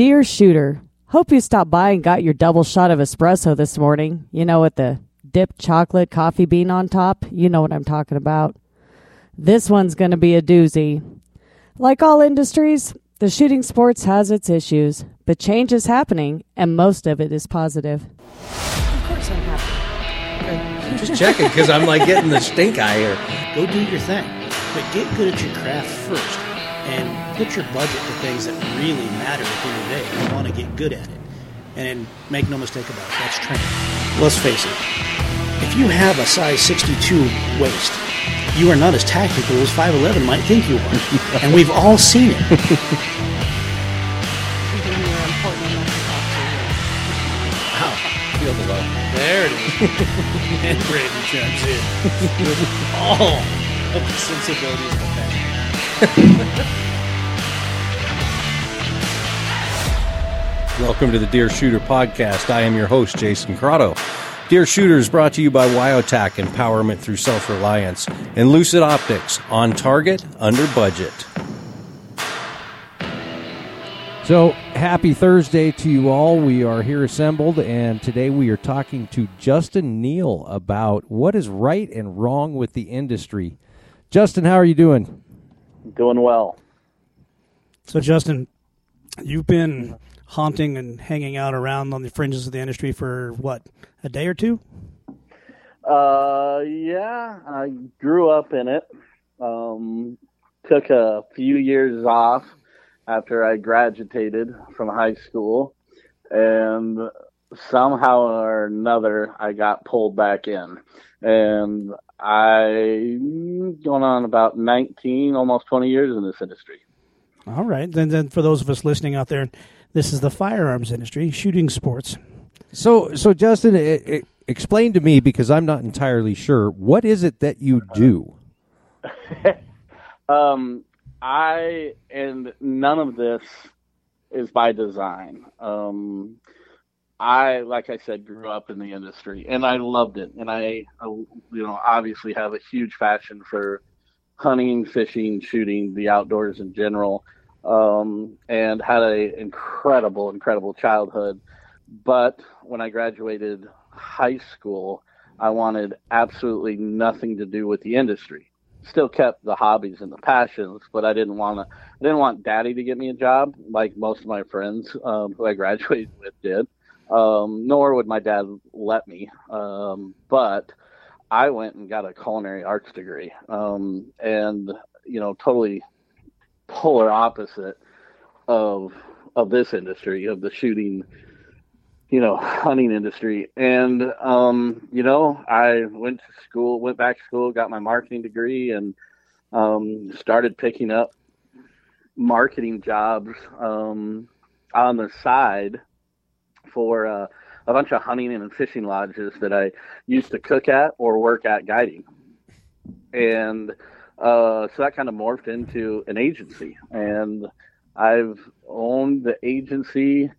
Dear shooter, hope you stopped by and got your double shot of espresso this morning. You know, with the dipped chocolate coffee bean on top. You know what I'm talking about. This one's going to be a doozy. Like all industries, the shooting sports has its issues, but change is happening, and most of it is positive. Of course I'm happy. Just checking because I'm like getting the stink eye here. Go do your thing, but get good at your craft first, and put your budget to things that really matter at the end of the day. You want to get good at it, and make no mistake about it, that's training. Let's face it. If you have a size 62 waist, you are not as tactical as 5.11 might think you are. and we've all seen it. Even you're important enough to talk to. Wow. Feel the love. There it is. and Brandon chimes in with all of the sensibilities of the family. Welcome to the Deer Shooter Podcast. I am your host, Jason Crotto. Deer Shooter is brought to you by Wyotac Empowerment through Self Reliance and Lucid Optics on target, under budget. So, happy Thursday to you all. We are here assembled, and today we are talking to Justin Neal about what is right and wrong with the industry. Justin, how are you doing? Doing well. So, Justin, you've been haunting and hanging out around on the fringes of the industry for what, a day or two? Uh, yeah, I grew up in it. Um, took a few years off after I graduated from high school, and somehow or another, I got pulled back in. And I going on about 19, almost 20 years in this industry. All right. Then, then for those of us listening out there, this is the firearms industry, shooting sports. So, so Justin, i i explain to me because I'm not entirely sure. What is it that you do? um, I and none of this is by design. Um, I, like I said, grew up in the industry and I loved it, and I, I, you know, obviously have a huge passion for hunting, fishing, shooting, the outdoors in general, um, and had a incredible, incredible childhood. But when I graduated high school, I wanted absolutely nothing to do with the industry still kept the hobbies and the passions, but I didn't want to. I didn't want Daddy to get me a job like most of my friends um, who I graduated with did. Um, nor would my dad let me. Um, but I went and got a culinary arts degree, um, and you know, totally polar opposite of of this industry of the shooting you know, hunting industry. And, um, you know, I went to school, went back to school, got my marketing degree and, um, started picking up marketing jobs, um, on the side for, uh, a bunch of hunting and fishing lodges that I used to cook at or work at guiding. And, uh, so that kind of morphed into an agency and I've owned the agency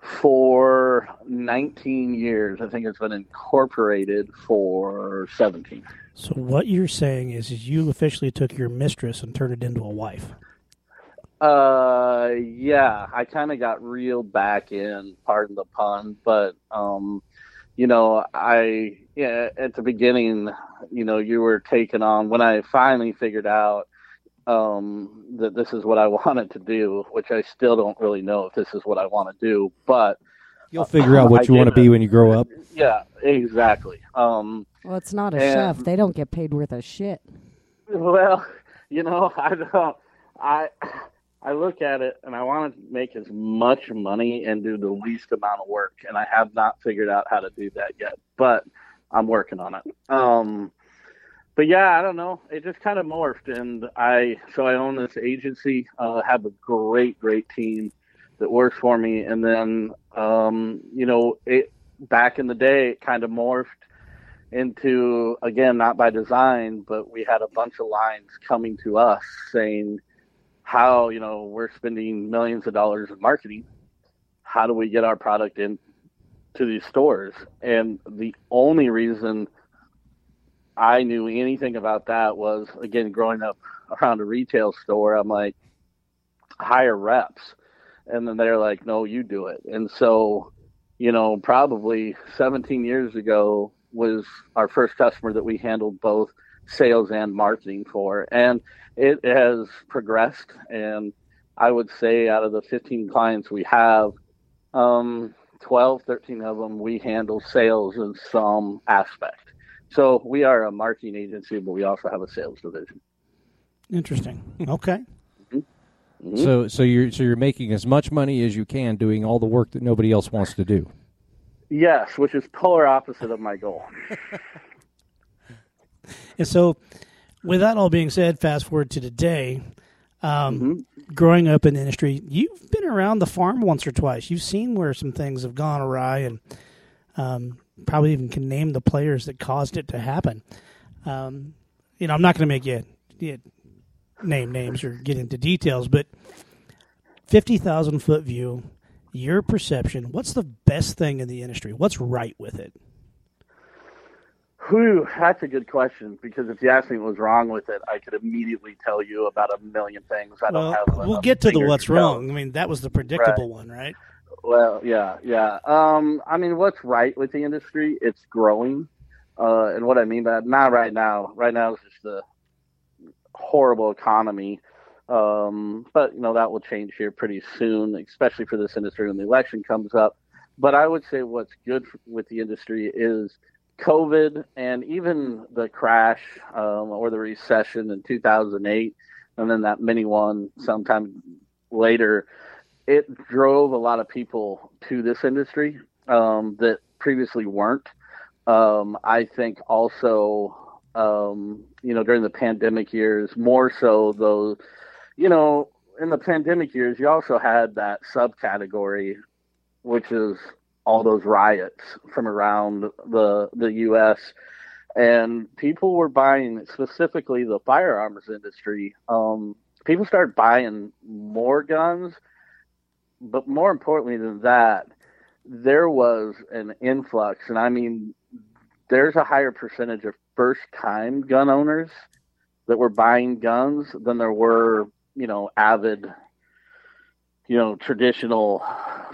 for 19 years. I think it's been incorporated for 17. So what you're saying is, is you officially took your mistress and turned it into a wife. Uh, yeah, I kind of got reeled back in, pardon the pun, but um, you know, I yeah, at the beginning, you know, you were taken on when I finally figured out um, that this is what I wanted to do, which I still don't really know if this is what I want to do, but You'll figure out what I you want to be when you grow up. Yeah, exactly. Um, Well, it's not a And- chef. They don't get paid worth a shit. well, you know, I don't. I I look at it and I want to make as much money and do the least amount of work, and I have not figured out how to do that yet, but I'm working on it. Um, but yeah, I don't know. It just kind of morphed, and I so I own this agency. Uh, have a great, great team that works for me, and then um, you know, it back in the day, it kind of morphed into again not by design, but we had a bunch of lines coming to us saying how you know we're spending millions of dollars in marketing. How do we get our product in to these stores? And the only reason I knew anything about that was again growing up around a retail store. I'm like hire reps, and then they're like, no, you do it. And so, you know, probably 17 years ago was our first customer that we handled both sales and marketing for, and it has progressed. And I would say out of the 15 clients we have, um, 12, 13 of them we handle sales in some aspect. So we are a marketing agency, but we also have a sales division. Interesting. Okay. So so you're so you're making as much money as you can doing all the work that nobody else wants to do. Yes, which is polar opposite of my goal. And so, with that all being said, fast forward to today. Um, Growing up in the industry, you've been around the farm once or twice. You've seen where some things have gone awry, and um, probably even can name the players that caused it to happen. Um, you know, I'm not going to make you, you name names or get into details, but fifty thousand foot view, your perception. What's the best thing in the industry? What's right with it? Whew, that's a good question because if you asked me what was wrong with it, I could immediately tell you about a million things. I don't Well, have. we'll get to the what's wrong. I mean, that was the predictable one, right? Well, yeah, yeah. Um, I mean, what's right with the industry? It's growing, uh, and what I mean by that, not right now. Right now is just the horrible economy. Um, but you know that will change here pretty soon, especially for this industry when the election comes up. But I would say what's good with the industry is COVID and even the crash um, or the recession in 2008, and then that mini one sometime later. It drove a lot of people to this industry um, that previously weren't. Um, I think also, um, you know, during the pandemic years, more so those, you know, in the pandemic years, you also had that subcategory, which is all those riots from around the the U.S. and people were buying specifically the firearms industry. Um, people started buying more guns, but more importantly than that, there was an influx, and I mean, there's a higher percentage of first-time gun owners that were buying guns than there were, you know, avid you know, traditional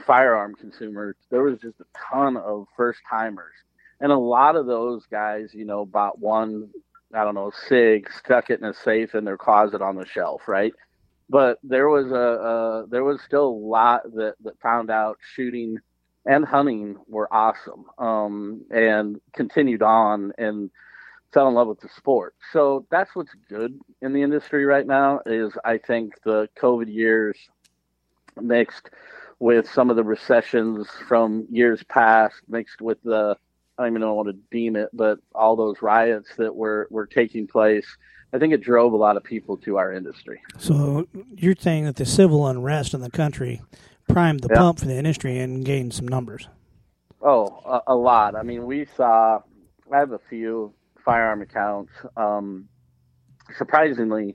firearm consumers, there was just a ton of first timers. And a lot of those guys, you know, bought one, I don't know, SIG, stuck it in a safe in their closet on the shelf, right? But there was a, a there was still a lot that, that found out shooting and hunting were awesome um, and continued on and fell in love with the sport. So that's what's good in the industry right now is I think the COVID years mixed with some of the recessions from years past, mixed with the I don't even know what to deem it, but all those riots that were were taking place. I think it drove a lot of people to our industry. So you're saying that the civil unrest in the country primed the Yeah. pump for the industry and gained some numbers. Oh, a, a lot. I mean, we saw. I have a few firearm accounts. Um, surprisingly,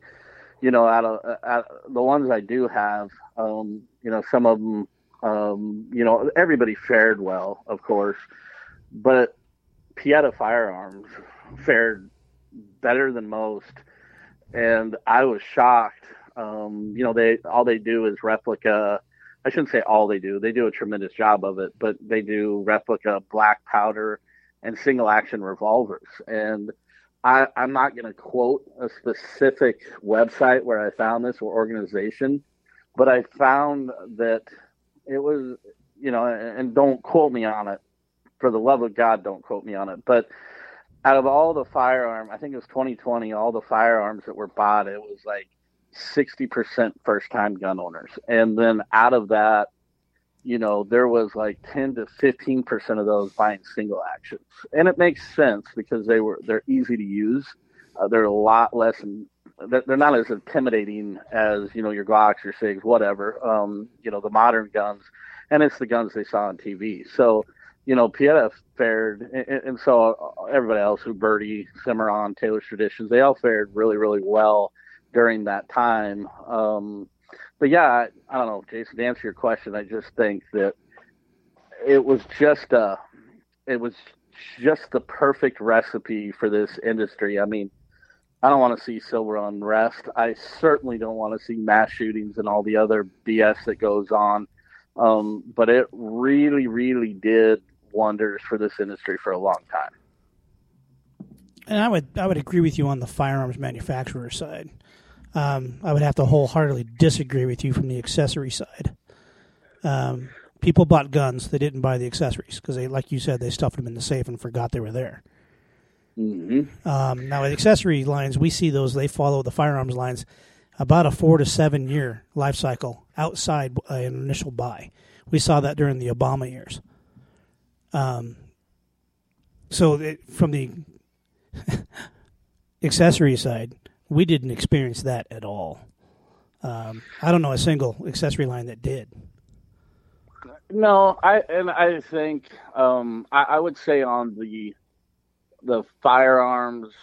you know, out of out, the ones I do have, um, you know, some of them, um, you know, everybody fared well, of course, but Pietta Firearms fared better than most, and I was shocked. Um, you know, they all they do is replica. I shouldn't say all they do. They do a tremendous job of it, but they do replica black powder and single action revolvers. And I, I'm not going to quote a specific website where I found this or organization, but I found that it was, you know, and, and don't quote me on it. For the love of God, don't quote me on it. But out of all the firearm, I think it was 2020, all the firearms that were bought, it was like 60% first time gun owners. And then out of that, you know, there was like 10 to 15% of those buying single actions. And it makes sense because they were, they're easy to use. Uh, they're a lot less, they're, they're not as intimidating as, you know, your Glocks, your SIGs, whatever, um, you know, the modern guns. And it's the guns they saw on TV. So, you know, Pietta fared, and, and so everybody else, Uberti, Cimarron, Taylor's Traditions, they all fared really, really well during that time. Um, but yeah, I, don't know, Jason. To answer your question, I just think that it was just a, it was just the perfect recipe for this industry. I mean, I don't want to see civil unrest. I certainly don't want to see mass shootings and all the other BS that goes on. Um, but it really, really did wonders for this industry for a long time. And I would I would agree with you on the firearms manufacturer side. Um, I would have to wholeheartedly disagree with you from the accessory side. Um, people bought guns; they didn't buy the accessories because they, like you said, they stuffed them in the safe and forgot they were there. hmm Um, now, with accessory lines, we see those, they follow the firearms lines about a four to seven year life cycle outside an initial buy. We saw that during the Obama years. Um, so, it, from the accessory side, we didn't experience that at all. Um, I don't know a single accessory line that did. No, I and I think um, I, I would say on the the firearms,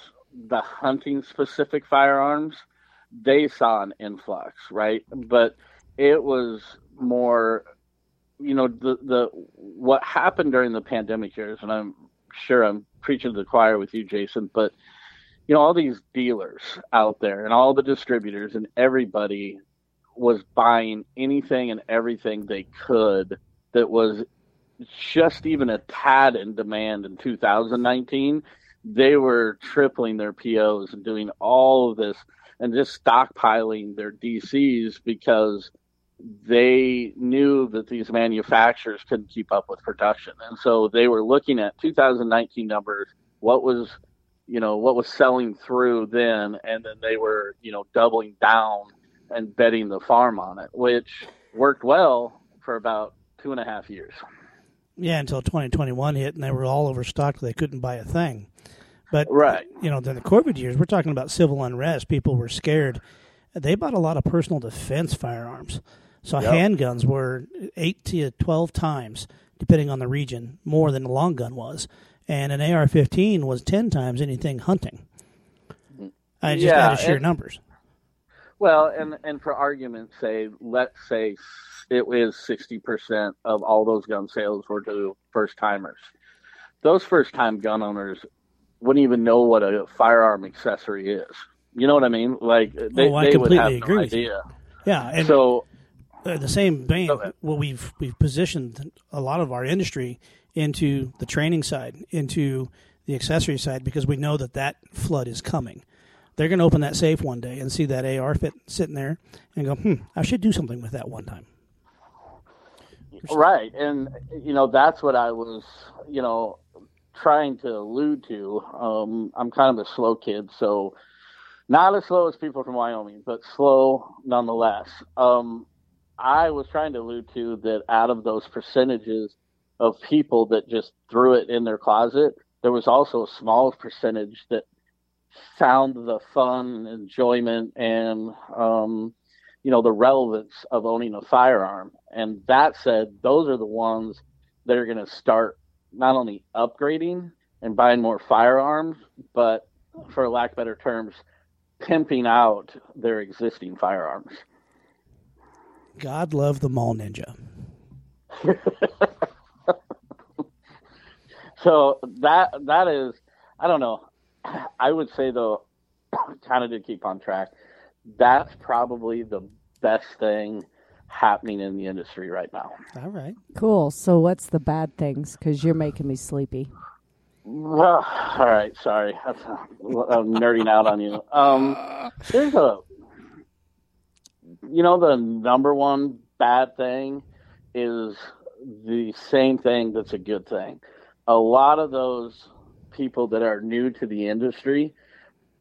the hunting specific firearms, they saw an influx, right? But it was more, you know, the the what happened during the pandemic years, and I'm sure I'm preaching to the choir with you, Jason, but you know, all these dealers out there and all the distributors and everybody was buying anything and everything they could that was just even a tad in demand in 2019. They were tripling their POs and doing all of this and just stockpiling their DCs because they knew that these manufacturers couldn't keep up with production. And so they were looking at 2019 numbers, what was you know what was selling through then and then they were you know doubling down and betting the farm on it which worked well for about two and a half years Yeah, until 2021 hit and they were all overstocked. They couldn't buy a thing. But Right. you know, then the COVID years, we're talking about civil unrest. People were scared. They bought a lot of personal defense firearms. So Yep. handguns were eight to twelve times, depending on the region, more than a long gun was, and an AR-15 was ten times anything hunting. I just Yeah, out of sheer and- numbers. well and and for argument's sake let's say it is 60% of all those gun sales were to first timers. Those first time gun owners wouldn't even know what a firearm accessory is. You know what i mean? Like oh, they, Oh, I they would completely have agree no idea. Yeah, and so the same vein, well, we've we've positioned a lot of our industry into the training side, into the accessory side, because we know that that flood is coming. They're going to open that safe one day and see that AR fit sitting there and go, "Hmm, I should do something with that one time." Right, and you know that's what I was, you know, trying to allude to. Um, I'm kind of a slow kid, so not as slow as people from Wyoming, but slow nonetheless. Um, I was trying to allude to that out of those percentages of people that just threw it in their closet, there was also a small percentage that found the fun, enjoyment, and um, you know the relevance of owning a firearm. And that said, those are the ones that are going to start not only upgrading and buying more firearms, but for lack of better terms, pimping out their existing firearms. God love the mall ninja. So that that is, I don't know. I would say though, kind of to keep on track, that's probably the best thing happening in the industry right now. All right. Cool. So what's the bad things? Because you're making me sleepy. Well, all right, sorry, That's- I'm nerding out on you. Um, there's a, you know, the number one bad thing is the same thing that's a good thing. A lot of those people that are new to the industry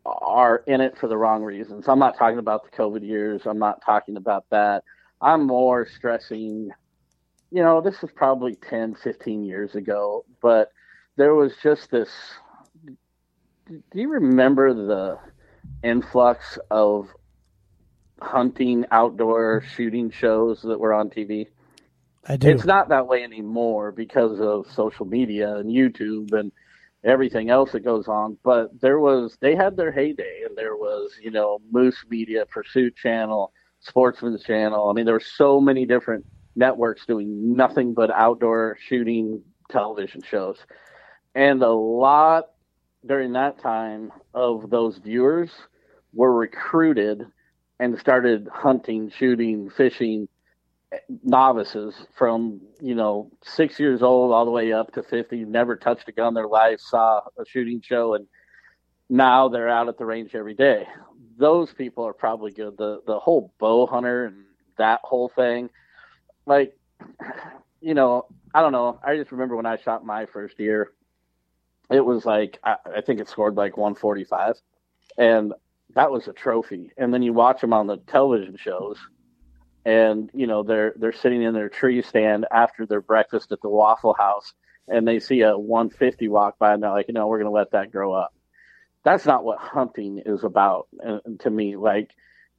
are in it for the wrong reasons. I'm not talking about the COVID years. I'm not talking about that. I'm more stressing, you know, this is probably 10, 15 years ago, but there was just this. Do you remember the influx of hunting outdoor shooting shows that were on TV? I do. It's not that way anymore because of social media and YouTube and everything else that goes on. But there was, they had their heyday, and there was, you know, Moose Media, Pursuit Channel, Sportsman's Channel. I mean, there were so many different networks doing nothing but outdoor shooting television shows. And a lot during that time of those viewers were recruited and started hunting, shooting, fishing novices from you know six years old all the way up to 50 never touched a gun their life saw a shooting show and now they're out at the range every day. Those people are probably good. The the whole bow hunter and that whole thing like you know i don't know. I just remember when i shot my first year it was like I, I think it scored like 145 and that was a trophy. And then you watch them on the television shows and you know they're they're sitting in their tree stand after their breakfast at the waffle house and they see a 150 walk by and they're like you know we're going to let that grow up. That's not what hunting is about uh, to me. Like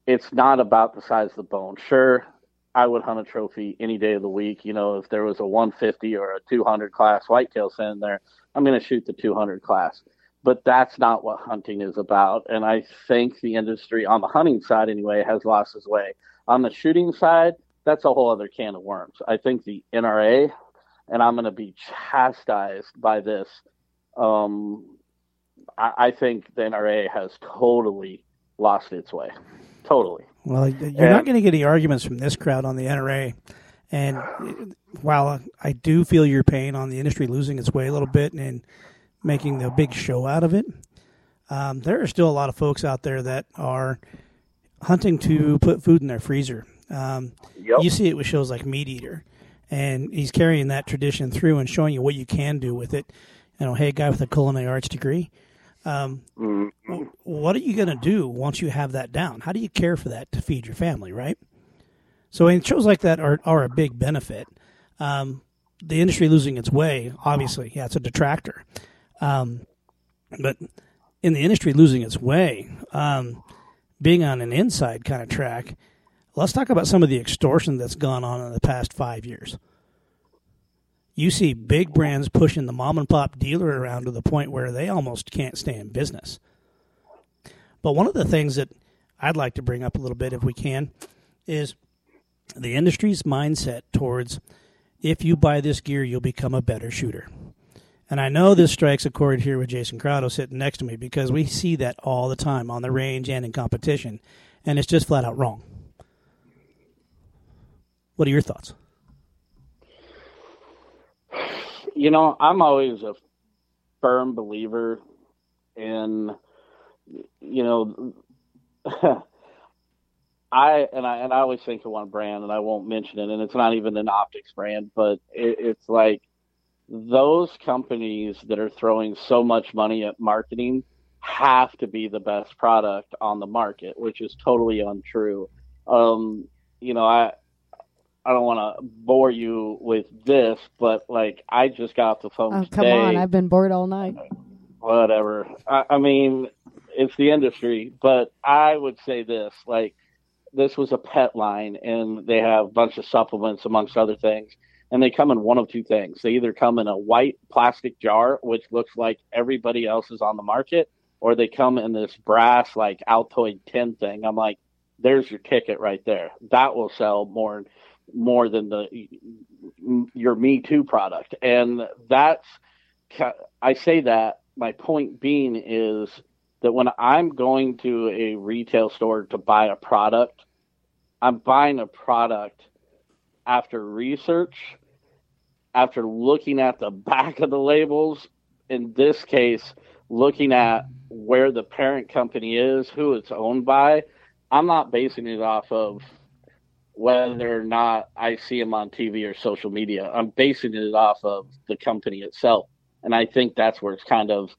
it's not about the size of the bone. Sure i would hunt a trophy any day of the week you know if there was a 150 or a 200 class whitetail sitting there i'm going to shoot the 200 class. But that's not what hunting is about and i think the industry on the hunting side anyway has lost its way on the shooting side that's a whole other can of worms i think the nra and i'm going to be chastised by this um, I, I think the NRA has totally lost its way. Totally. Well, you're Yeah. not going to get any arguments from this crowd on the NRA. And while I do feel your pain on the industry losing its way a little bit and making the big show out of it, um, there are still a lot of folks out there that are hunting to put food in their freezer. Um, Yep. You see it with shows like MeatEater, and he's carrying that tradition through and showing you what you can do with it. You know, hey, guy with a culinary arts degree, um, what are you going to do once you have that down? How do you care for that to feed your family, right? So, and shows like that are, are a big benefit. Um, the industry losing its way, obviously, yeah, it's a detractor. Um, but in the industry losing its way, um, being on an inside kind of track, let's talk about some of the extortion that's gone on in the past five years. You see big brands pushing the mom and pop dealer around to the point where they almost can't stay in business. But one of the things that I'd like to bring up a little bit, if we can, is the industry's mindset towards if you buy this gear, you'll become a better shooter. And I know this strikes a chord here with Jason Crowdo sitting next to me because we see that all the time on the range and in competition, and it's just flat out wrong. What are your thoughts? You know, I'm always a firm believer in, you know, I and I and I always think of one brand, and I won't mention it, and it's not even an optics brand, but it, it's like those companies that are throwing so much money at marketing have to be the best product on the market, which is totally untrue. Um, you know, I I don't want to bore you with this, but like I just got the phone Oh, today come on. I've been bored all night. whatever. I, I mean, it's the industry, but I would say this: like, this was a pet line, and they have a bunch of supplements amongst other things, and they come in one of two things. They either come in a white plastic jar, which looks like everybody else is on the market, or they come in this brass like Altoid tin thing. I'm like, there's your ticket right there. That will sell more more than the your Me Too product, and that's I say that my point being is that when I'm going to a retail store to buy a product, I'm buying a product after research, after looking at the back of the labels, in this case, looking at where the parent company is, who it's owned by. I'm not basing it off of whether or not I see them on TV or social media. I'm basing it off of the company itself. And I think that's where it's kind of,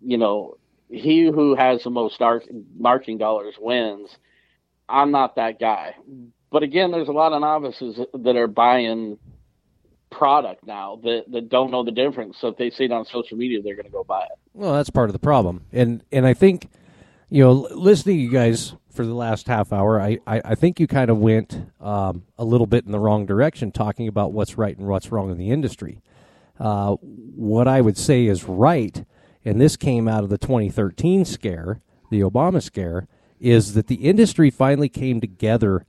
you know, he who has the most ar- marketing dollars wins. I'm not that guy. But again, there's a lot of novices that are buying product now that, that don't know the difference. So if they see it on social media, they're going to go buy it. Well, that's part of the problem, and and I think, you know, listening to you guys for the last half hour, I I, I think you kind of went um, a little bit in the wrong direction, talking about what's right and what's wrong in the industry. Uh, what I would say is right, and this came out of the 2013 scare, the Obama scare, is that the industry finally came together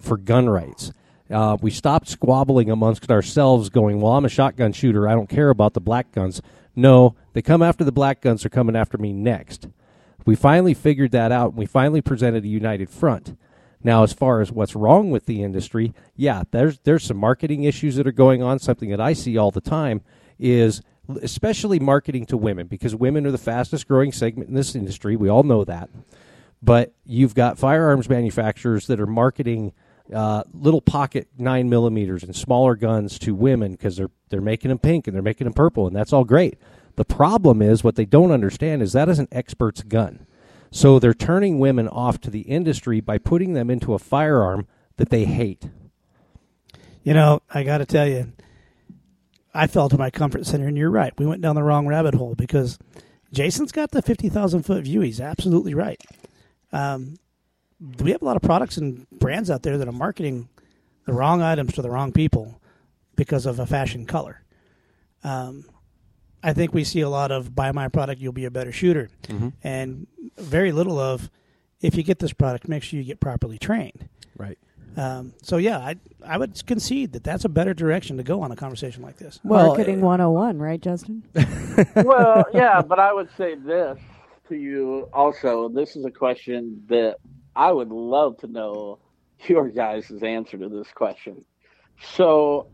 for gun rights. Uh, we stopped squabbling amongst ourselves, going, "Well, I'm a shotgun shooter. I don't care about the black guns." No, they come after the black guns. They're coming after me next. We finally figured that out. And we finally presented a united front. Now, as far as what's wrong with the industry, yeah, there's there's some marketing issues that are going on. Something that I see all the time is especially marketing to women because women are the fastest growing segment in this industry. We all know that. But you've got firearms manufacturers that are marketing uh, little pocket nine millimeters and smaller guns to women because they're they're making them pink and they're making them purple, and that's all great. The problem is what they don't understand is that is an expert's gun. So they're turning women off to the industry by putting them into a firearm that they hate. You know, I got to tell you, I fell to my comfort center, and you're right. We went down the wrong rabbit hole because Jason's got the 50,000 foot view. He's absolutely right. Um, we have a lot of products and brands out there that are marketing the wrong items to the wrong people because of a fashion color. Um, I think we see a lot of buy my product, you'll be a better shooter, and very little of if you get this product, make sure you get properly trained. Right. Um, so yeah, I I would concede that that's a better direction to go on a conversation like this. Well, Marketing 101, right, Justin? well, yeah, but I would say this to you also. This is a question that I would love to know your guys' answer to this question. So,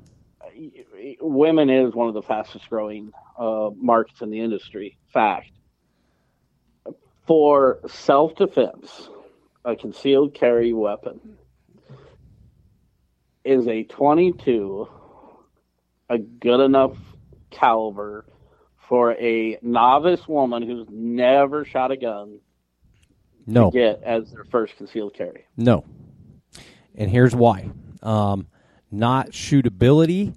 women is one of the fastest growing uh, markets in the industry. Fact. For self defense, a concealed carry weapon is a 22 a good enough caliber for a novice woman who's never shot a gun No. to get as their first concealed carry. No. And here's why. Um, not shootability,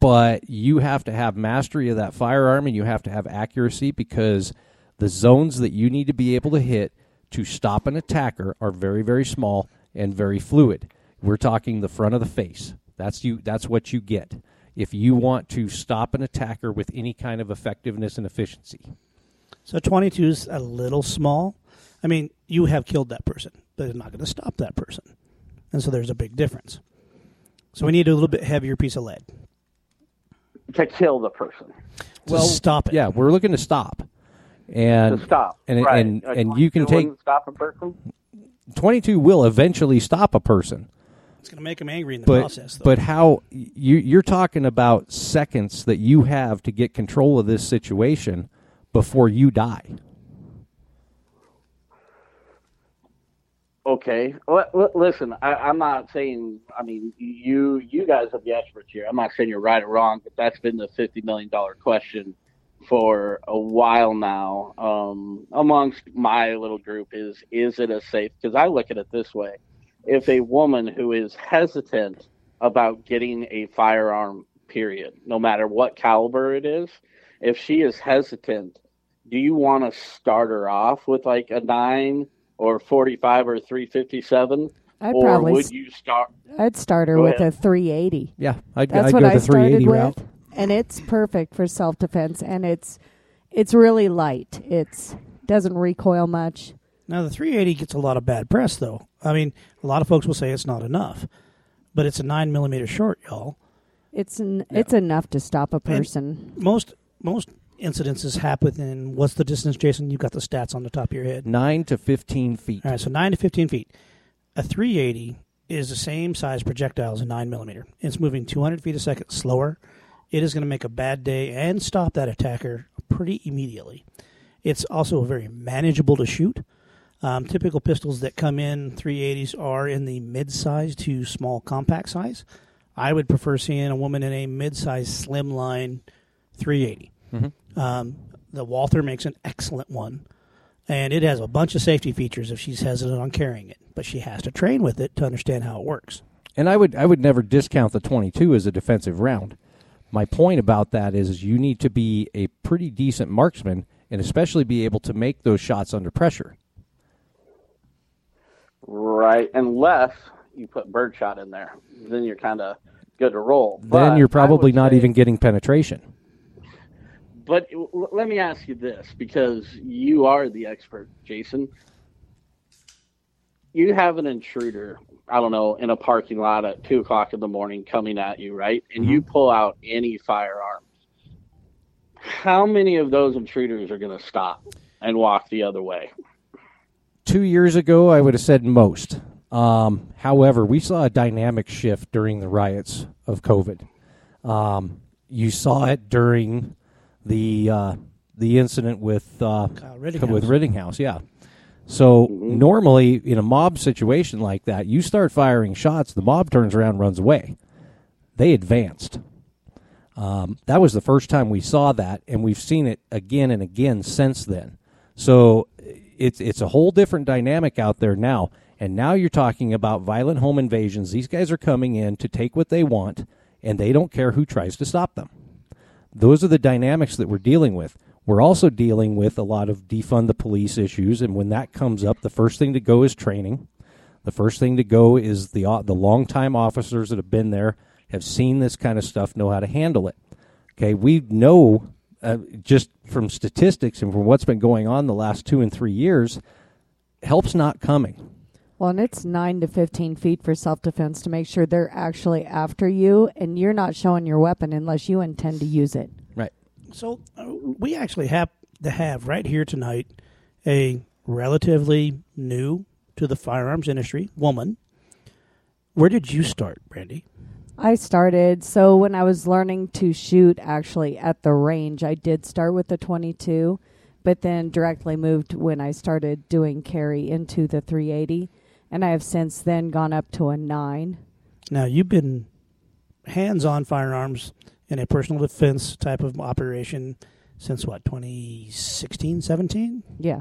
but you have to have mastery of that firearm and you have to have accuracy because the zones that you need to be able to hit to stop an attacker are very, very small and very fluid. We're talking the front of the face. That's you that's what you get. If you want to stop an attacker with any kind of effectiveness and efficiency. So 22 is a little small. I mean, you have killed that person, but it's not going to stop that person. And so there's a big difference. So we need a little bit heavier piece of lead To kill the person. to stop it. Yeah, we're looking to stop. And To stop. and right. and, A and you can take stop a person. 22 will eventually stop a person It's going to make them angry in the but process, though. but how you you're talking about seconds that you have to get control of this situation before you die Okay. L- l- listen, I, I'm not saying. I mean, you you guys are the experts here. I'm not saying you're right or wrong, but that's been the fifty million dollar question for a while now. Um, amongst my little group is is it a safe? Because I look at it this way: if a woman who is hesitant about getting a firearm, period, no matter what caliber it is, if she is hesitant, do you want to start her off with like a nine? Or forty-five or three fifty-seven, I'd or probably would s- you start? I'd start her with ahead. a 380. yeah i'd, That's I'd what go I the 380 started route with, and it's perfect for self defense, and it's it's really light. It's doesn't recoil much. now the 380 gets a lot of bad press, though. I mean, a lot of folks will say it's not enough, but it's a nine millimeter short, y'all. It's n- it's enough to stop a person. Most most incidences happen in what's the distance, Jason? You've got the stats on the top of your head. 9 to 15 feet All right, so nine to fifteen feet. A 380 is the same size projectile as a nine millimeter. It's moving 200 feet a second slower. It is going to make a bad day and stop that attacker pretty immediately. It's also very manageable to shoot. Um, typical pistols that come in 380s are in the mid-size to small compact size. I would prefer seeing a woman in a mid-size slimline 380. Um, the Walther makes an excellent one and it has a bunch of safety features if she's hesitant on carrying it. But she has to train with it to understand how it works. and i would i would never discount the 22 as a defensive round my point about that is you need to be a pretty decent marksman and especially be able to make those shots under pressure Right, unless you put birdshot in there, then you're kind of good to roll. then But you're probably not say- even getting penetration But l- let me ask you this, because you are the expert, Jason. You have an intruder, I don't know, in a parking lot at two o'clock in the morning coming at you, right? And you mm-hmm. pull out any firearm. how many of those intruders are going to stop and walk the other way? Two years ago, I would have said most. Um, however, we saw a dynamic shift during the riots of COVID. Um, you saw it during the uh, the incident with uh, with Rittenhouse, yeah. So normally in a mob situation like that, you start firing shots, the mob turns around, runs away. They advanced. Um, that was the first time we saw that, and we've seen it again and again since then. So it's it's a whole different dynamic out there now. And now you're talking about violent home invasions. These guys are coming in to take what they want, and they don't care who tries to stop them. Those are the dynamics that we're dealing with. We're also dealing with a lot of defund the police issues, and when that comes up, the first thing to go is training. The first thing to go is the uh, the longtime officers that have been there, have seen this kind of stuff, know how to handle it. Okay, we know uh, just from statistics and from what's been going on the last two and three years, help's not coming. Well, and it's nine to 15 feet for self defense to make sure they're actually after you and you're not showing your weapon unless you intend to use it. Right. So uh, we actually have to have right here tonight a relatively new to the firearms industry woman. Where did you start, Brandy? I started, so when I was learning to shoot actually at the range, I did start with the 22, but then directly moved when I started doing carry into the 380. And I have since then gone up to a 9. Now you've been hands-on firearms in a personal defense type of operation since what 2016 17 Yeah.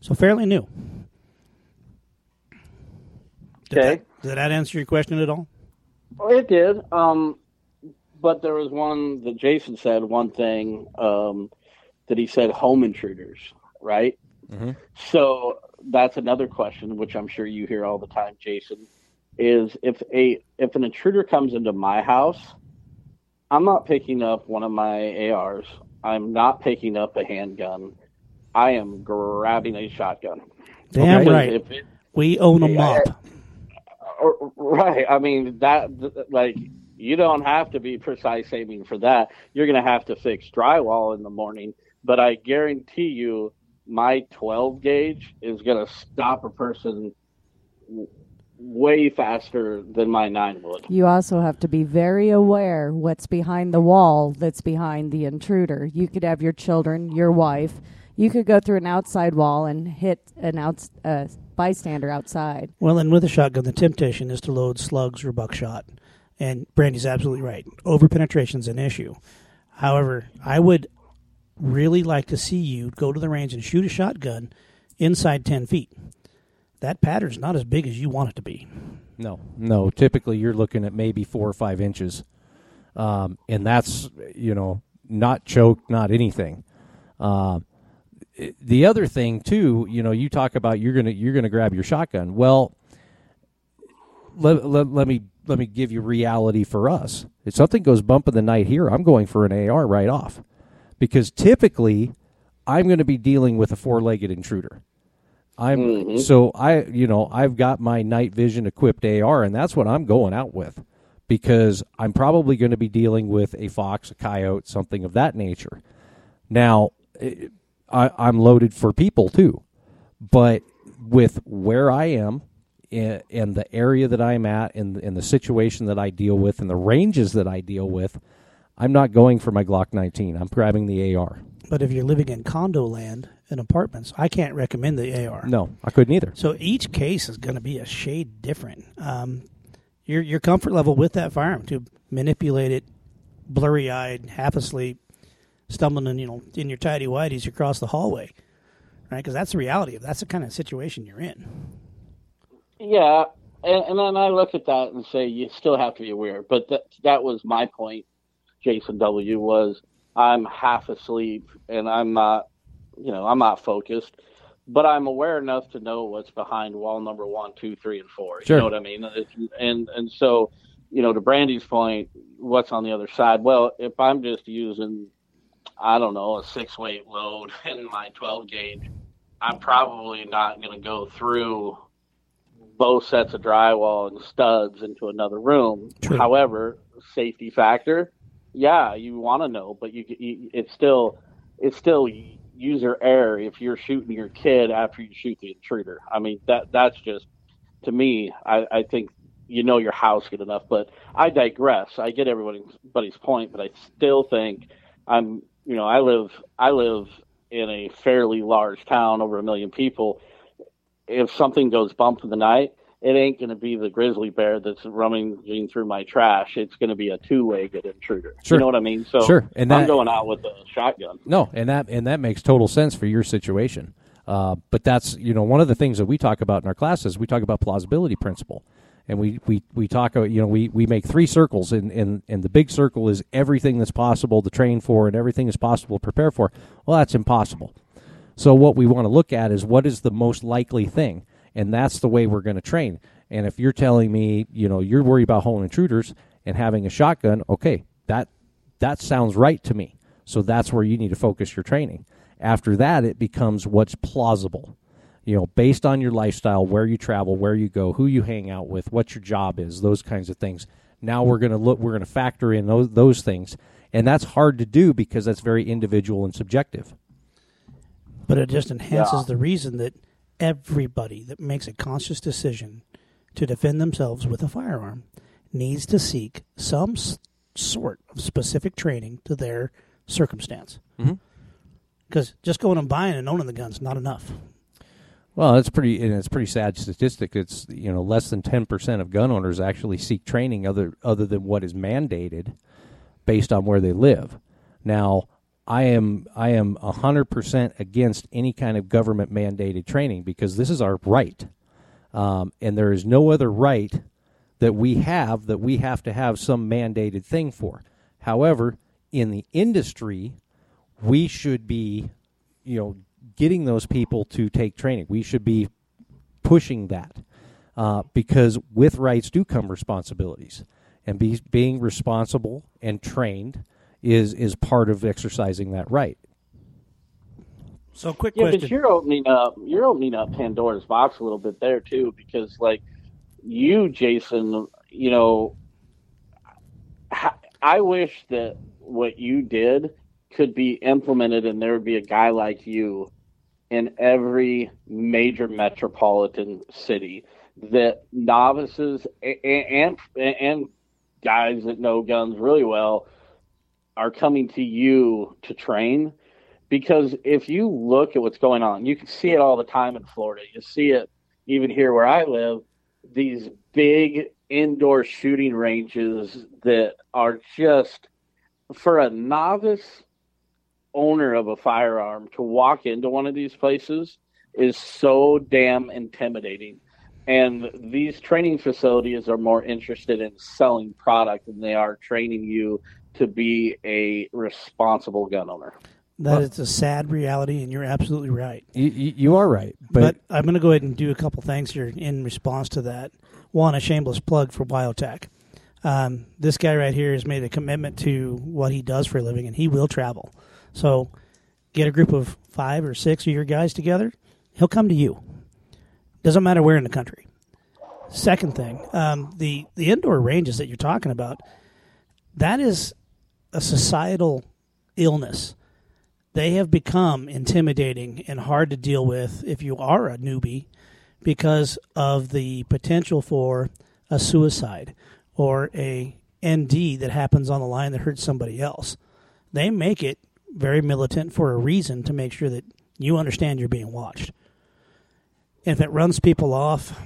so fairly new Did Okay. that, did that answer your question at all Well, it did. Um, but there was one that Jason said one thing um, that he said home intruders, right? Mhm. So that's another question, which I'm sure you hear all the time, Jason. Is if a if an intruder comes into my house, I'm not picking up one of my ARs. I'm not picking up a handgun. I am grabbing a shotgun. damn Because right If it, we own a Yeah, mop or- Right. I mean that like you don't have to be precise aiming for that. You're going to have to fix drywall in the morning, but I guarantee you my 12 gauge is going to stop a person way faster than my 9 would. You also have to be very aware what's behind the wall that's behind the intruder. You could have your children, your wife. You could go through an outside wall and hit an outs uh, bystander outside. Well, and with a shotgun, the temptation is to load slugs or buckshot. And Brandy's absolutely right. Over penetration is an issue. However, I would really like to see you go to the range and shoot a shotgun inside 10 feet. That pattern's not as big as you want it to be. No, no. Typically, you're looking at maybe four or five inches, um, and that's you know not choked, not anything. Um, i- the other thing too, you know, you talk about you're gonna you're gonna grab your shotgun. Well, let, let, let me let me give you reality for us. If something goes bump in the night here, I'm going for an AR right off, because typically I'm going to be dealing with a four-legged intruder. I'm so I you know I've got my night vision equipped AR and that's what I'm going out with because I'm probably going to be dealing with a fox, a coyote, something of that nature. Now eh, I, I'm loaded for people too, but with where I am and, and the area that I'm at and, and the situation that I deal with and the ranges that I deal with, I'm not going for my Glock 19. I'm grabbing the AR. But if you're living in condo land and apartments, I can't recommend the AR. No, I couldn't either. So each case is going to be a shade different. Um, your your comfort level with that firearm to manipulate it, blurry eyed, half asleep, stumbling in you know in your tidy whities across the hallway, right? Because that's the reality of that's the kind of situation you're in. Yeah, and, and then I look at that and say you still have to be aware. But that that was my point, Jason W. Was I'm half asleep and I'm not, you know, I'm not focused, but I'm aware enough to know what's behind wall number one, two, three, and four. Sure. You know what I mean? It's, and and so, you know, to Brandy's point, what's on the other side? Well, if I'm just using, I don't know, a six weight load in my 12 gauge, I'm probably not going to go through both sets of drywall and studs into another room. True. However, safety factor, yeah, you want to know, but you, you it's still it's still user error if you're shooting your kid after you shoot the intruder. I mean that that's just to me. I, I think you know your house good enough, but I digress. I get everybody's point, but I still think I'm you know I live I live in a fairly large town over a million people. If something goes bump in the night, it ain't going to be the grizzly bear that's rummaging through my trash. It's going to be a two-legged intruder. Sure. You know what I mean? So Sure. And I'm going out with a shotgun. No, and that and that makes total sense for your situation. Uh, but that's you know one of the things that we talk about in our classes. We talk about plausibility principle, and we we, we talk you know we, we make three circles, and, and and the big circle is everything that's possible to train for, and everything is possible to prepare for. Well, that's impossible. So what we want to look at is what is the most likely thing, and that's the way we're going to train. And if you're telling me, you know, you're worried about home intruders and having a shotgun, okay, that that sounds right to me. So that's where you need to focus your training. After that, it becomes what's plausible. You know, based on your lifestyle, where you travel, where you go, who you hang out with, what your job is, those kinds of things. Now we're going to look, we're going to factor in those those things, and that's hard to do because that's very individual and subjective. but it just enhances Yeah. the reason that everybody that makes a conscious decision to defend themselves with a firearm needs to seek some s- sort of specific training to their circumstance. Mhm. Because just going and buying and owning the gun's not enough. Well, it's pretty and it's pretty sad statistic. It's you know less than ten percent of gun owners actually seek training other other than what is mandated based on where they live. Now, I am I am hundred percent against any kind of government mandated training because this is our right, um, and there is no other right that we have that we have to have some mandated thing for. However, in the industry, we should be, you know, getting those people to take training. We should be pushing that uh, because with rights do come responsibilities, and be, being responsible and trained is is part of exercising that right. So, quick Yeah, question. but you're opening up you're opening up Pandora's box a little bit there too, because like you, Jason, you know, I wish that what you did could be implemented, and there would be a guy like you in every major metropolitan city that novices a- a- and and guys that know guns really well are coming to you to train because if you look at what's going on, you can see it all the time in Florida. You see it even here where I live. These big indoor shooting ranges that are just for a novice owner of a firearm to walk into one of these places is so damn intimidating. And these training facilities are more interested in selling product than they are training you to be a responsible gun owner. That is a sad reality, and you're absolutely right. You, you, you are right, But, but, I'm going to go ahead and do a couple things here in response to that. One, a shameless plug for Biotech. Um, this guy right here has made a commitment to what he does for a living, and he will travel. So get a group of five or six of your guys together. He'll come to you. Doesn't matter where in the country. Second thing, um, the the indoor ranges that you're talking about, that is a societal illness they have become intimidating and hard to deal with if you are a newbie because of the potential for a suicide or a ND that happens on the line that hurts somebody else. They make it very militant for a reason to make sure that you understand you're being watched. And if it runs people off,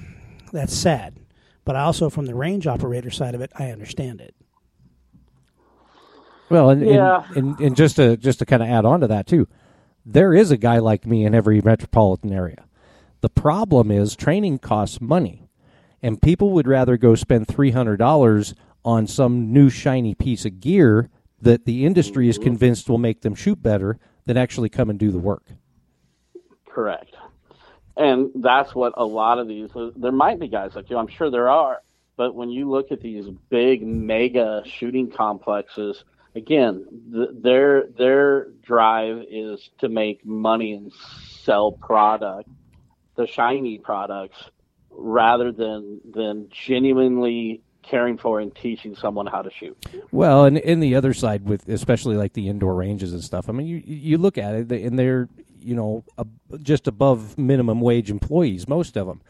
that's sad. But also, from the range operator side of it, I understand it. well, and, and- and, and just to just to kind of add on to that too, there is a guy like me in every metropolitan area. The problem is training costs money, and people would rather go spend three hundred dollars on some new shiny piece of gear that the industry is convinced will make them shoot better than actually come and do the work. Correct. And that's what a lot of these, there might be guys like you, I'm sure there are, but when you look at these big mega shooting complexes, again, th- their their drive is to make money and sell product, the shiny products, rather than than genuinely caring for and teaching someone how to shoot. Well, and in the other side, with especially like the indoor ranges and stuff. I mean, you you look at it, and they're you know ab just above minimum wage employees, most of them.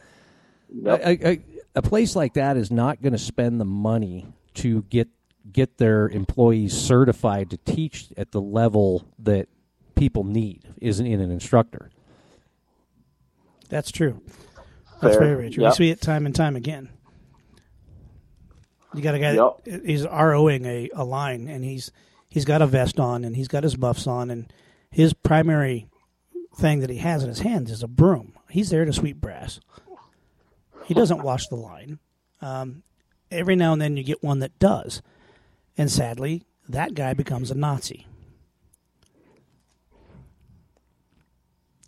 Yep. A, a, a place like that is not going to spend the money to get get their employees certified to teach at the level that people need isn't in an instructor. That's true. That's Fair. very, very true. Yep. We see it time and time again. You got a guy Yep. that he's ROing a, a line, and he's he's got a vest on, and he's got his buffs on, and his primary thing that he has in his hands is a broom. He's there to sweep brass. He doesn't wash the line. Um, every now and then you get one that does, and sadly, that guy becomes a Nazi.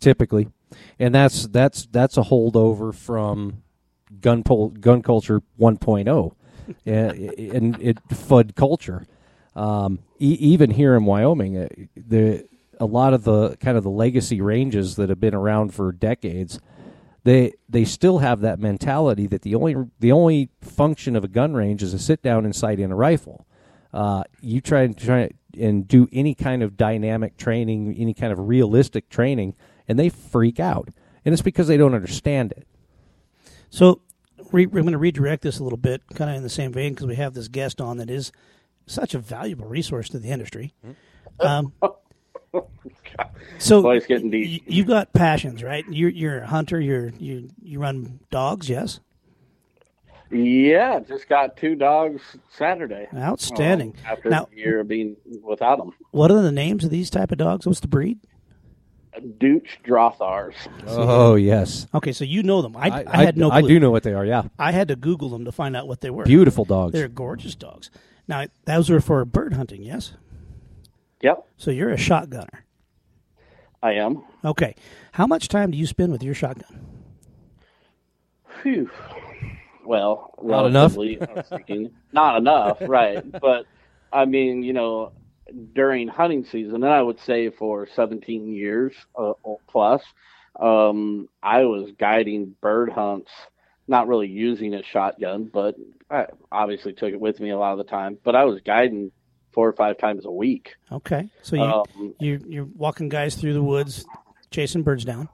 typically, and that's that's that's a holdover from gun pol- gun culture 1.0 uh, and it Fudd culture. Um, e- even here in Wyoming, uh, the a lot of the kind of the legacy ranges that have been around for decades, they they still have that mentality that the only the only function of a gun range is to sit down and sight in a rifle. Uh, you try and try and do any kind of dynamic training, any kind of realistic training, and they freak out, and it's because they don't understand it. So re- we're going to redirect this a little bit, kind of in the same vein, because we have this guest on that is such a valuable resource to the industry. Um, so Boy, getting deep. y- you've got passions, right? You're, you're a hunter. You're you you run dogs, yes? Yeah, just got two dogs Saturday. Outstanding. Um, after Now- a year of being without them. What are the names of these type of dogs? What's the breed? Deutsch Drahthaars. Oh yes, Okay, so you know them. I, I, had no. Clue. I do know what they are. Yeah, I had to Google them to find out what they were. beautiful dogs. They're gorgeous dogs. Now those are for bird hunting, yes? Yep, So you're a shotgunner. I am. Okay. How much time do you spend with your shotgun? Phew. Well, Not enough? I was thinking, not enough, right? But I mean, you know, during hunting season, and I would say for 17 years uh, plus, um, I was guiding bird hunts, not really using a shotgun, but I obviously took it with me a lot of the time. But I was guiding four or five times a week. Okay. So you Um, you you're walking guys through the woods, chasing birds down.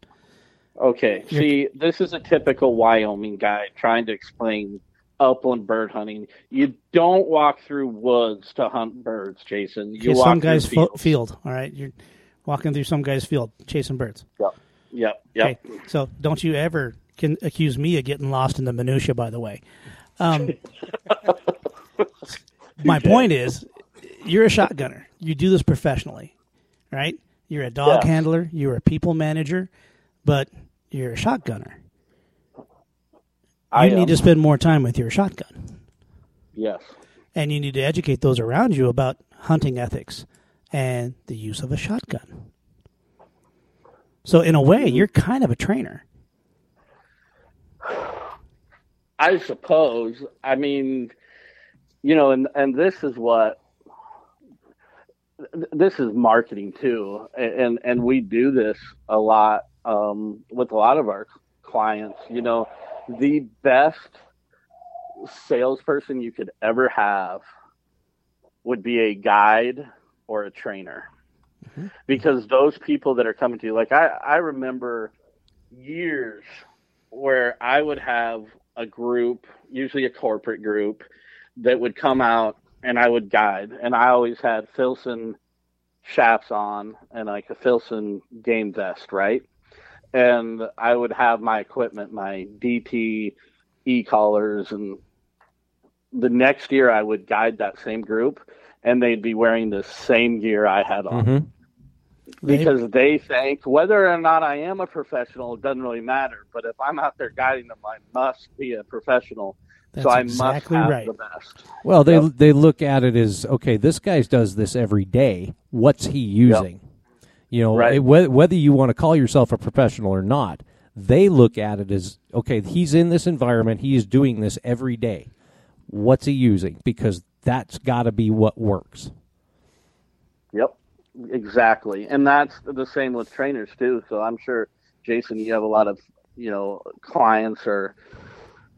Okay. See, this is a typical Wyoming guy trying to explain upland bird hunting. You don't walk through woods to hunt birds, Jason. You Okay, walk some guy's fo- field. All right. You're walking through some guy's field, chasing birds. Yep. Yep. Yep. Okay. So don't you ever can accuse me of getting lost in the minutia. By the way, um, my point is, you're a shotgunner. You do this professionally, right? You're a dog handler. You're a people manager, but you're a shotgunner. I You need to spend more time with your shotgun, Yes. and you need to educate those around you about hunting ethics and the use of a shotgun. So, in a way, you're kind of a trainer. I suppose. I mean, you know, and and this is what this is marketing too, and and we do this a lot um, with a lot of our clients. You know, the best salesperson you could ever have would be a guide or a trainer. Mm-hmm. Because those people that are coming to you, like I, I remember years where I would have a group, usually a corporate group, that would come out and I would guide. And I always had Filson chaps on and like a Filson game vest, right? And I would have my equipment, my DT e collars, and the next year I would guide that same group and they'd be wearing the same gear I had on Mhm. because they think whether or not I am a professional it doesn't really matter. But if I'm out there guiding them, I must be a professional. That's so I exactly must have right. the best. Well, they Yep. they look at it as okay. This guy does this every day. What's he using? You know, Right. it- whether, whether you want to call yourself a professional or not, they look at it as okay. He's in this environment. He is doing this every day. What's he using? Because that's got to be what works. Yep, exactly. And that's the same with trainers too. So I'm sure, Jason, you have a lot of you know clients or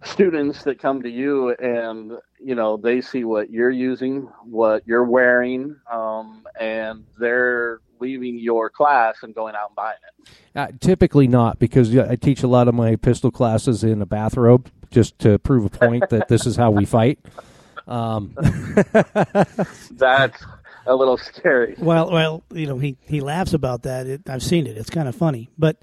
students that come to you and you know they see what you're using, what you're wearing, um, and they're leaving your class and going out and buying it. Uh, typically not, because I teach a lot of my pistol classes in a bathrobe just to prove a point that this is how we fight. Um, That's a little scary. Well, well, you know, he, he laughs about that. It, I've seen it. It's kind of funny, but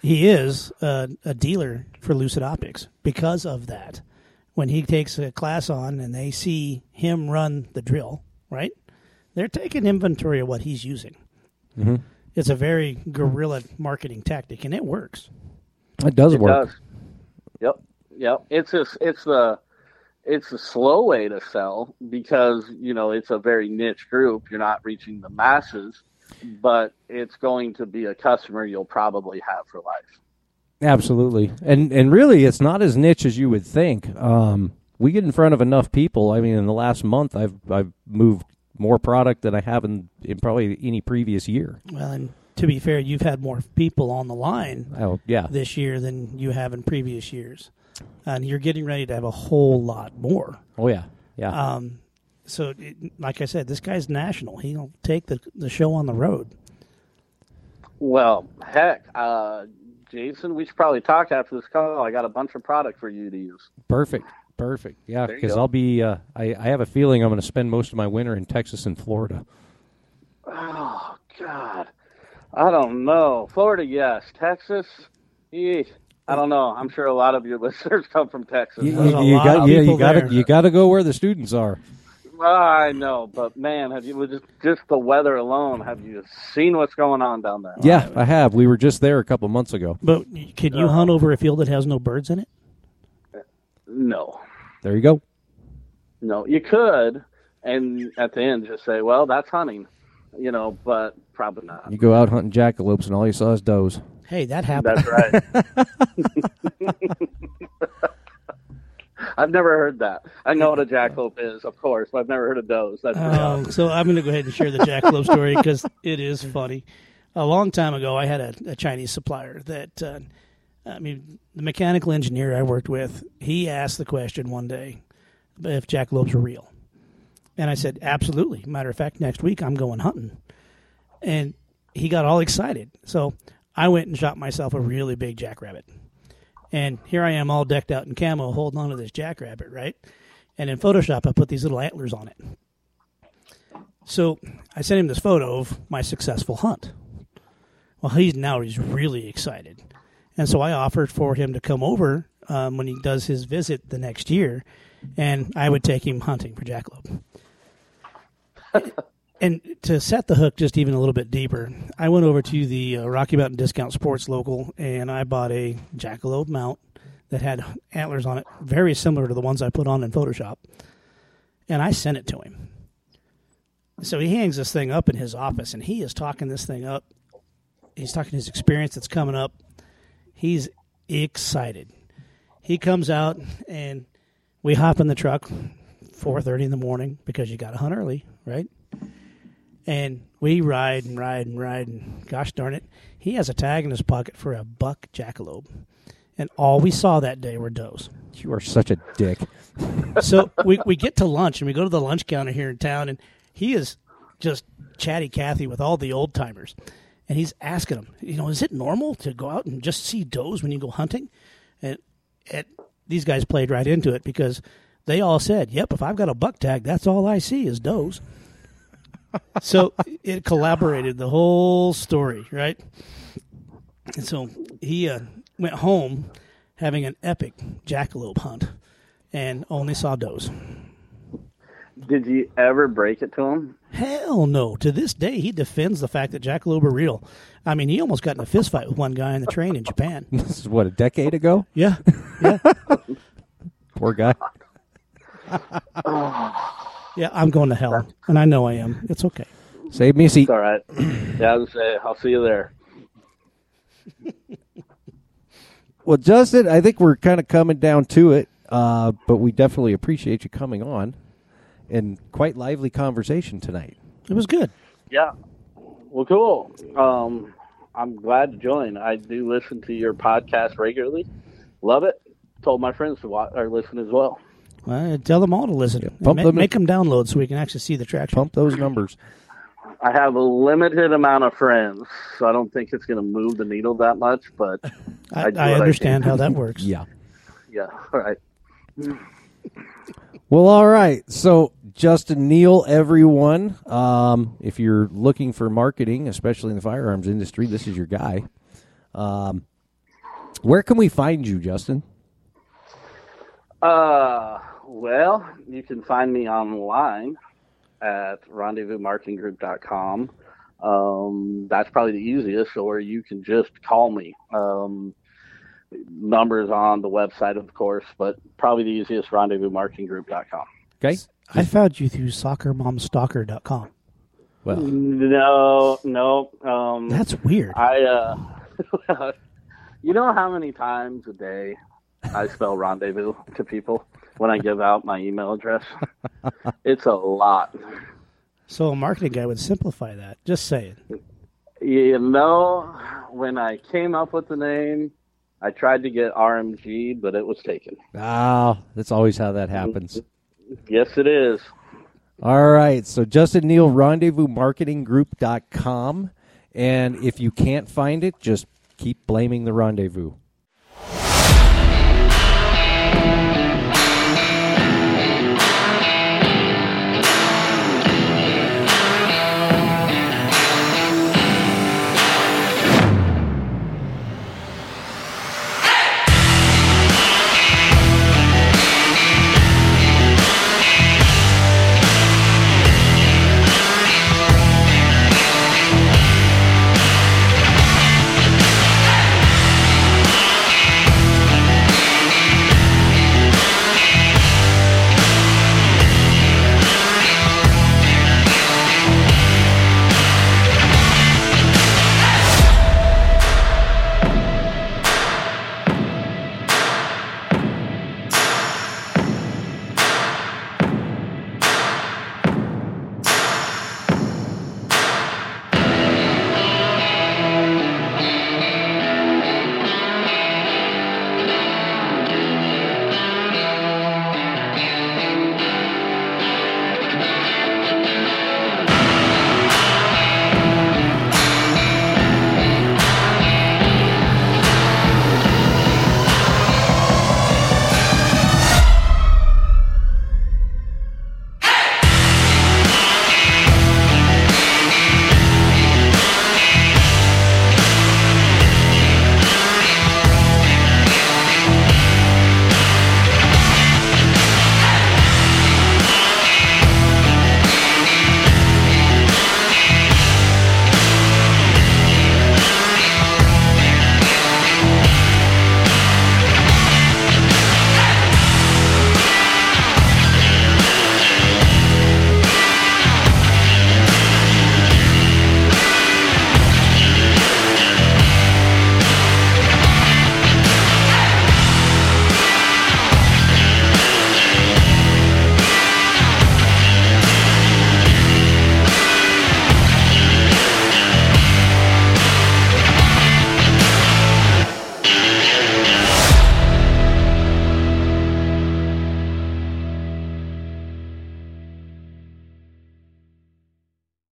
he is a, a dealer for Lucid Optics because of that. When he takes a class on and they see him run the drill, right? They're taking inventory of what he's using. It's a very guerrilla marketing tactic, and it works. it does It work. does. Yep, yep. It's a, it's the it's a slow way to sell because you know it's a very niche group. You're not reaching the masses, but it's going to be a customer you'll probably have for life. Absolutely, and and really, it's not as niche as you would think. Um, we get in front of enough people. I mean, in the last month, I've I've moved more product than I have in, in probably any previous year. Well, and to be fair, you've had more people on the line Oh yeah, this year than you have in previous years, and you're getting ready to have a whole lot more. oh yeah, yeah. Um, so, it, like I said, this guy's national. He'll take the the show on the road. Well, heck, uh, Jason, we should probably talk after this call. I got a bunch of product for you to use. Perfect, perfect. Yeah, because. I'll be. Uh, I I have a feeling I'm going to spend most of my winter in Texas and Florida. Oh God, I don't know. Florida, yes. Texas, eh, I don't know. I'm sure a lot of your listeners come from Texas. You, There's a you got, yeah, you got to you got to go where the students are. Well, I know, but man, have you just just the weather alone? Have you seen what's going on down there? Yeah, I have. We were just there a couple months ago. But can you hunt over a field that has no birds in it? No, There you go. no. You could, and at the end just say, "Well, that's hunting," you know, but probably not. You go out hunting jackalopes, and all you saw is does. Hey, that happened. That's right. I've never heard that. I know what a jackalope is, of course, but I've never heard of does. That's Um, so I'm going to go ahead and share the jackalope story because it is funny. A long time ago, I had a, a Chinese supplier that, uh, I mean, the mechanical engineer I worked with, he asked the question one day if jack jackalopes were real. And I said, absolutely. Matter of fact, next week I'm going hunting. And he got all excited. So I went and shot myself a really big jackrabbit. And here I am all decked out in camo holding on to this jackrabbit, right? And in Photoshop, I put these little antlers on it. So I sent him this photo of my successful hunt. Well, he's now he's really excited, and so I offered for him to come over um, when he does his visit the next year, and I would take him hunting for jackalope. and to set the hook just even a little bit deeper, I went over to the uh, Rocky Mountain Discount Sports local, and I bought a jackalope mount that had antlers on it, very similar to the ones I put on in Photoshop, and I sent it to him. So he hangs this thing up in his office, and he is talking this thing up. He's talking his experience that's coming up. He's excited. He comes out, and we hop in the truck, four thirty in the morning because you got to hunt early, right? And we ride and ride and ride, and gosh darn it, he has a tag in his pocket for a buck jackalope, and all we saw that day were does You are such a dick. so we, we get to lunch and we go to the lunch counter here in town and he is just chatty Cathy with all the old timers. And he's asking him, you know, is it normal to go out and just see does when you go hunting? And, and these guys played right into it because they all said, yep, if I've got a buck tag, that's all I see is does. so it collaborated the whole story, right? And so he uh, went home having an epic jackalope hunt and only saw does. Did you ever break it to him? Hell no. To this day, he defends the fact that jackalope are real. I mean, he almost got in a fist fight with one guy on the train in Japan. This is what a decade ago. Yeah. Yeah. Poor guy. Yeah, I'm going to hell. And I know I am. It's okay. Save me a seat. It's all right. Yeah, I was say I'll see you there. Well, Justin, I think we're kind of coming down to it, uh, but we definitely appreciate you coming on, and quite lively conversation tonight. It was good. Yeah. Well, cool. Um, I'm glad to join. I do listen to your podcast regularly. Love it. told my friends to watch or listen as well. Well, tell them all to listen. And pump ma- them- make them download so we can actually see the traction. Pump those numbers. I have a limited amount of friends, so I don't think it's going to move the needle that much. But I, I I what I understand how that works. Yeah. yeah, all right. Well, all right. So, Justin Neal, everyone, um, if you're looking for marketing, especially in the firearms industry, this is your guy. Um, where can we find you, Justin? Uh, well, you can find me online at rendezvousmarketinggroup.com. Um, that's probably the easiest, or you can just call me. Um, numbers on the website, of course, but probably the easiest rendezvousmarketinggroup.com. Okay. I found you through soccermomstalker.com. Well, No, no. Um, That's weird. I, uh, you know how many times a day I spell rendezvous to people when I give out my email address? it's a lot. So a marketing guy would simplify that. Just saying. You know, when I came up with the name, I tried to get RMG, but it was taken. ah, that's always how that happens. Yes, it is. All right. So, Justin Neal, rendezvousmarketinggroup.com. And if you can't find it, just keep blaming the rendezvous.